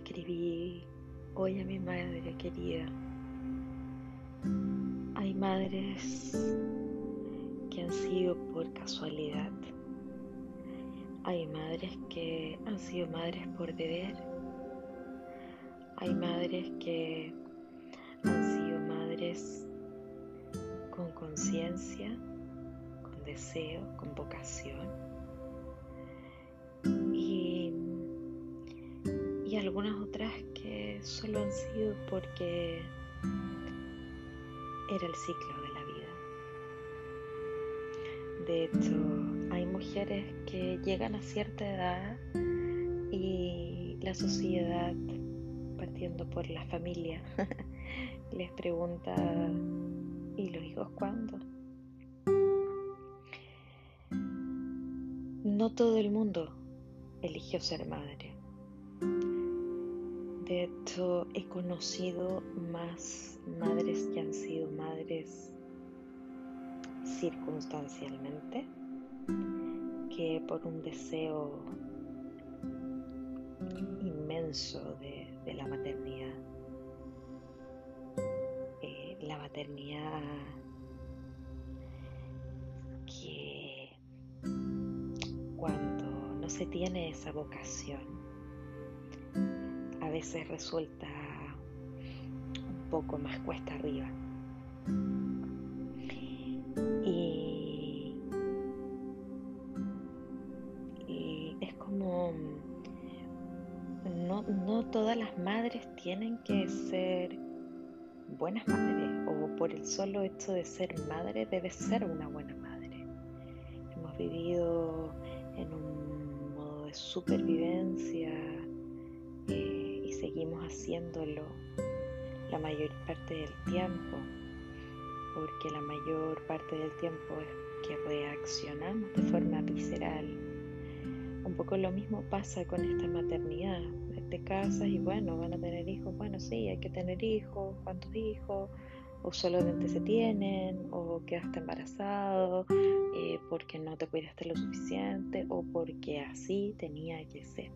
escribí hoy a mi madre querida. Hay madres que han sido por casualidad. Hay madres que han sido madres por deber. Hay madres que han sido madres con conciencia, con deseo, con vocación. Algunas otras que solo han sido porque era el ciclo de la vida. De hecho, hay mujeres que llegan a cierta edad y la sociedad, partiendo por la familia, les pregunta, ¿y los hijos cuándo? No todo el mundo eligió ser madre. He conocido más madres que han sido madres circunstancialmente que por un deseo inmenso de, la maternidad. Eh, la maternidad que cuando no se tiene esa vocación veces resulta un poco más cuesta arriba. Y, es como, no, no todas las madres tienen que ser buenas madres o por el solo hecho de ser madre debe ser una buena madre. Hemos vivido en un modo de supervivencia seguimos haciéndolo la mayor parte del tiempo, porque la mayor parte del tiempo es que reaccionamos de forma visceral. Un poco lo mismo pasa con esta maternidad. Te casas y bueno, van a tener hijos, bueno, sí, hay que tener hijos, cuántos hijos, o solamente se tienen, o quedaste embarazado, eh, porque no te cuidaste lo suficiente, o porque así tenía que ser.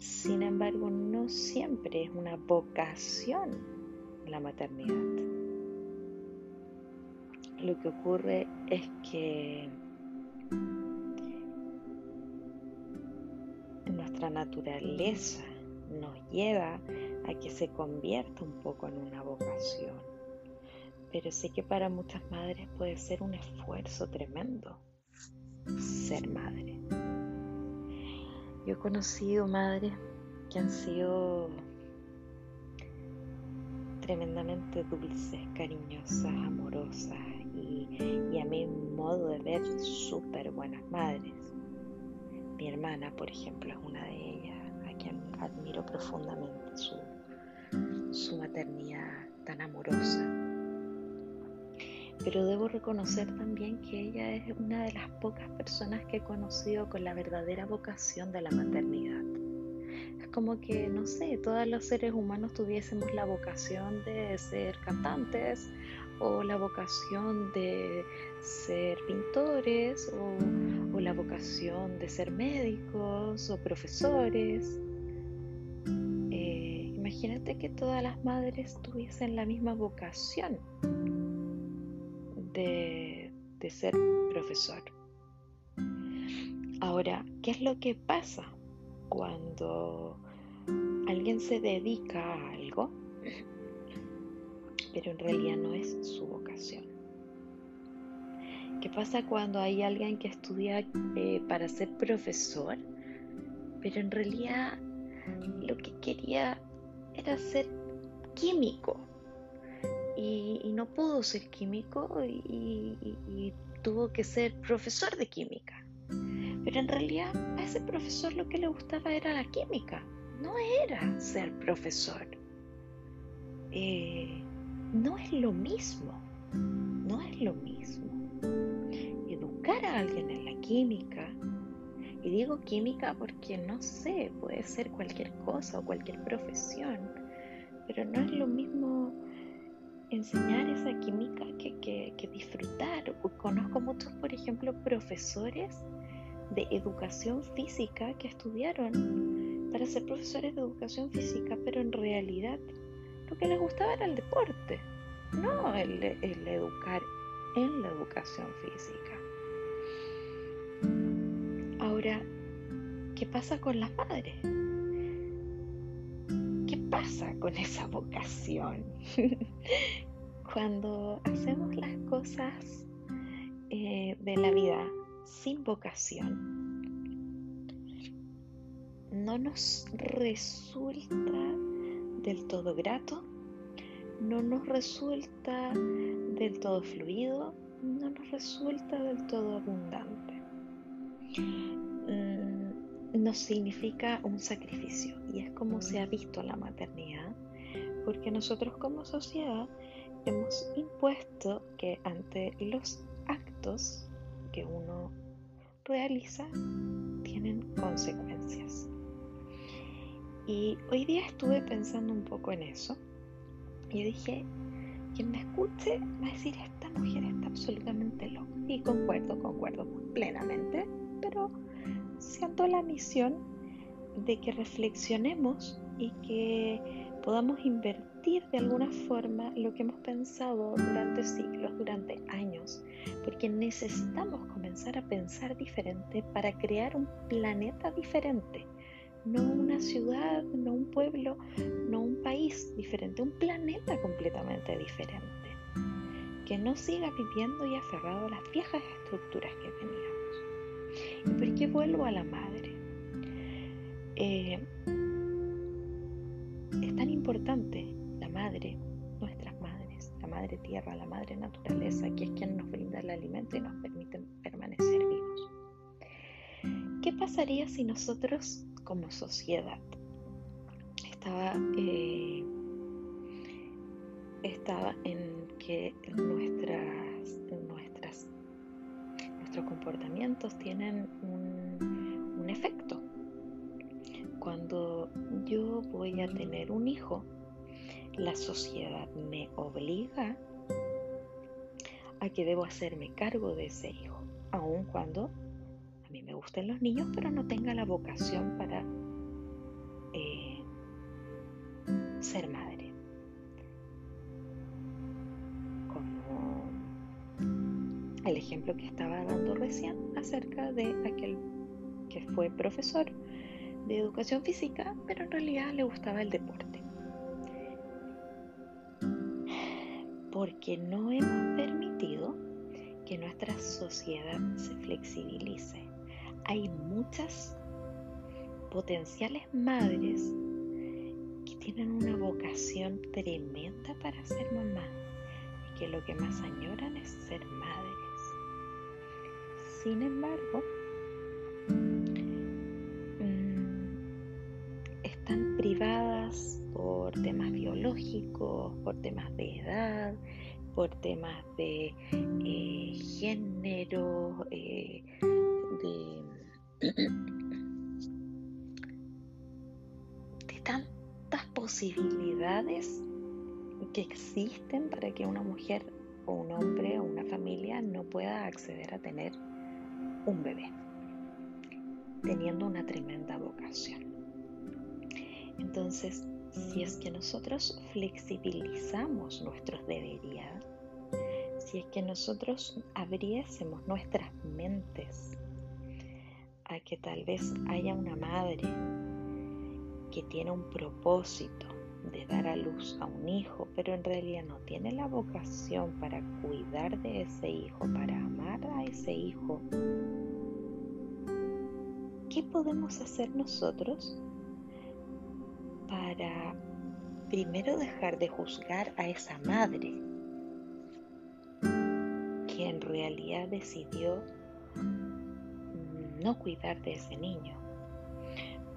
Sin embargo, no siempre es una vocación la maternidad. Lo que ocurre es que nuestra naturaleza nos lleva a que se convierta un poco en una vocación. Pero sé que para muchas madres puede ser un esfuerzo tremendo ser madre. Yo he conocido madres que han sido tremendamente dulces, cariñosas, amorosas y, a mi modo de ver súper buenas madres. Mi hermana, por ejemplo, es una de ellas, a quien admiro profundamente su, su maternidad tan amorosa pero debo reconocer también que ella es una de las pocas personas que he conocido con la verdadera vocación de la maternidad. Es como que, no sé, todos los seres humanos tuviésemos la vocación de ser cantantes o la vocación de ser pintores o, la vocación de ser médicos o profesores. Eh, imagínate que todas las madres tuviesen la misma vocación de, ser profesor. Ahora, ¿qué es lo que pasa cuando alguien se dedica a algo, pero en realidad no es su vocación? ¿Qué pasa cuando hay alguien que estudia eh, para ser profesor, pero en realidad lo que quería era ser químico? Y, no pudo ser químico y, tuvo que ser profesor de química. Pero en realidad a ese profesor lo que le gustaba era la química, no era ser profesor. Eh, no es lo mismo, no es lo mismo. Educar a alguien en la química, y digo química porque no sé, puede ser cualquier cosa o cualquier profesión, pero no es lo mismo enseñar esa química que, disfrutar. Conozco muchos, por ejemplo, profesores de educación física que estudiaron para ser profesores de educación física, pero en realidad lo que les gustaba era el deporte, no el, el educar en la educación física. Ahora, ¿qué pasa con las madres? ¿Qué pasa con esa vocación? Cuando hacemos las cosas eh, de la vida sin vocación, no nos resulta del todo grato, no nos resulta del todo fluido, no nos resulta del todo abundante. Mm, nos significa un sacrificio y es como se ha visto la maternidad, porque nosotros como sociedad hemos impuesto que ante los actos que uno realiza tienen consecuencias. Y hoy día estuve pensando un poco en eso y dije, quien me escuche va a decir, esta mujer está absolutamente loca. Y concuerdo, concuerdo plenamente, pero siento la misión de que reflexionemos y que podamos invertir de alguna forma lo que hemos pensado durante siglos, durante años, porque necesitamos comenzar a pensar diferente para crear un planeta diferente, no una ciudad, no un pueblo, no un país diferente, un planeta completamente diferente, que no siga viviendo y aferrado a las viejas estructuras que teníamos. ¿Y por qué vuelvo a la madre? Eh, es tan importante la madre, nuestras madres, la madre tierra, la madre naturaleza, que es quien nos brinda el alimento y nos permite permanecer vivos. ¿Qué pasaría si nosotros como sociedad estaba, eh, estaba en que nuestros comportamientos tienen un, un efecto? Cuando yo voy a tener un hijo, la sociedad me obliga a que debo hacerme cargo de ese hijo, aun cuando a mí me gusten los niños, pero no tenga la vocación para eh, ser madre. Como el ejemplo que estaba dando recién acerca de aquel que fue profesor de educación física, pero en realidad le gustaba el deporte. Porque no hemos permitido que nuestra sociedad se flexibilice. Hay muchas potenciales madres que tienen una vocación tremenda para ser mamá y que lo que más añoran es ser madres. Sin embargo, por temas de edad, por temas de eh, género, eh, de tantas posibilidades que existen para que una mujer o un hombre o una familia no pueda acceder a tener un bebé, teniendo una tremenda vocación. Entonces, si es que nosotros flexibilizamos nuestros deberías, si es que nosotros abriésemos nuestras mentes a que tal vez haya una madre que tiene un propósito de dar a luz a un hijo, pero en realidad no tiene la vocación para cuidar de ese hijo, para amar a ese hijo, ¿qué podemos hacer nosotros para primero dejar de juzgar a esa madre que en realidad decidió no cuidar de ese niño.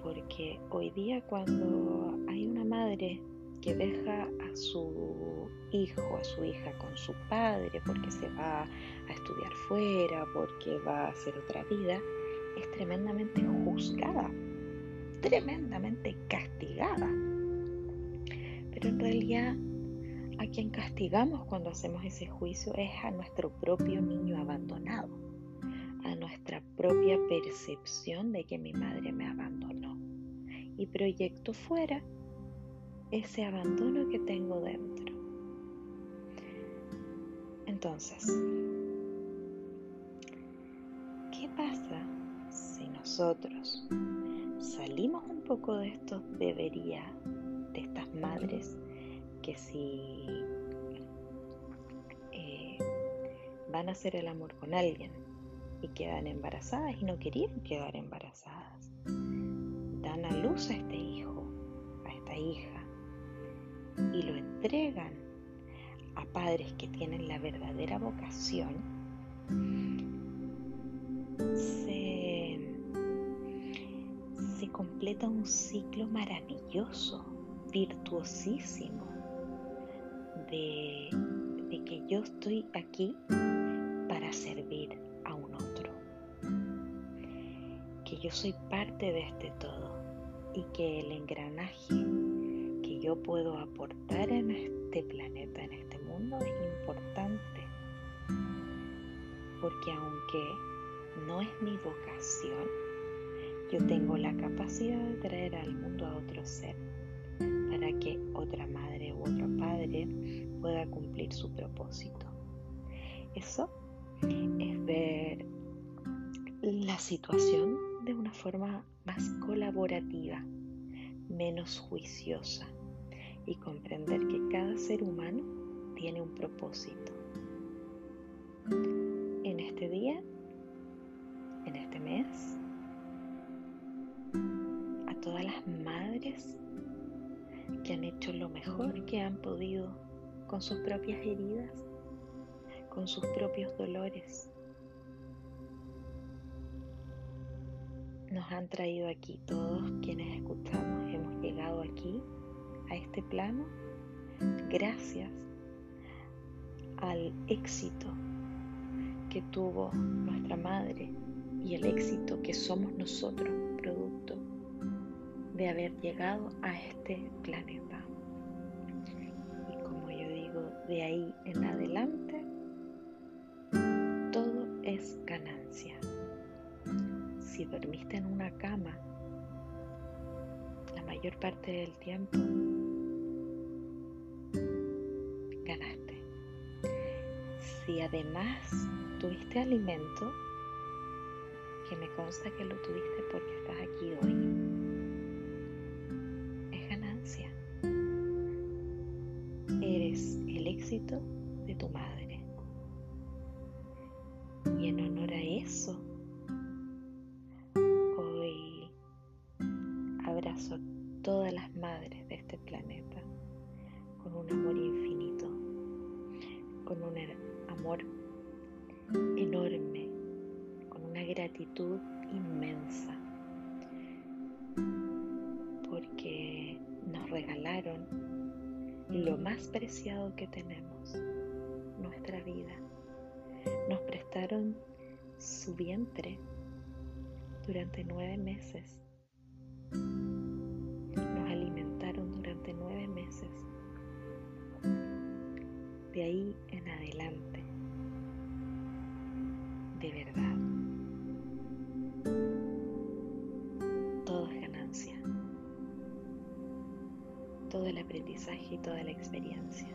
Porque hoy día cuando hay una madre que deja a su hijo, a su hija con su padre porque se va a estudiar fuera, porque va a hacer otra vida, es tremendamente juzgada tremendamente castigada. Pero en realidad a quien castigamos cuando hacemos ese juicio es a nuestro propio niño abandonado, a nuestra propia percepción de que mi madre me abandonó. y proyecto fuera ese abandono que tengo dentro. Entonces, ¿qué pasa si nosotros salimos un poco de estos debería, de estas madres que si eh, van a hacer el amor con alguien y quedan embarazadas y no querían quedar embarazadas, dan a luz a este hijo, a esta hija, y lo entregan a padres que tienen la verdadera vocación, se, se completa un ciclo maravilloso, virtuosísimo, de, que yo estoy aquí para servir a un otro, que yo soy parte de este todo y que el engranaje yo puedo aportar en este planeta, en este mundo, es importante. Porque aunque no es mi vocación, yo tengo la capacidad de traer al mundo a otro ser para que otra madre u otro padre pueda cumplir su propósito. Eso es ver la situación de una forma más colaborativa, menos juiciosa y comprender que cada ser humano tiene un propósito. En este día, en este mes, todas las madres que han hecho lo mejor que han podido con sus propias heridas, con sus propios dolores. Nos han traído aquí todos quienes escuchamos, hemos llegado aquí a este plano gracias al éxito que tuvo nuestra madre y el éxito que somos nosotros, de haber llegado a este planeta. Y como yo digo, de ahí en adelante, todo es ganancia. Si dormiste en una cama la mayor parte del tiempo, si además tuviste alimento, que me consta que lo tuviste porque estás aquí hoy, de tu madre. Y en honor a eso, hoy abrazo a todas las madres de este planeta con un amor infinito, con un amor enorme, con una gratitud inmensa, porque nos regalaron lo más preciado que tenemos, nuestra vida. Nos prestaron su vientre durante nueve meses. Todo el aprendizaje y toda la experiencia.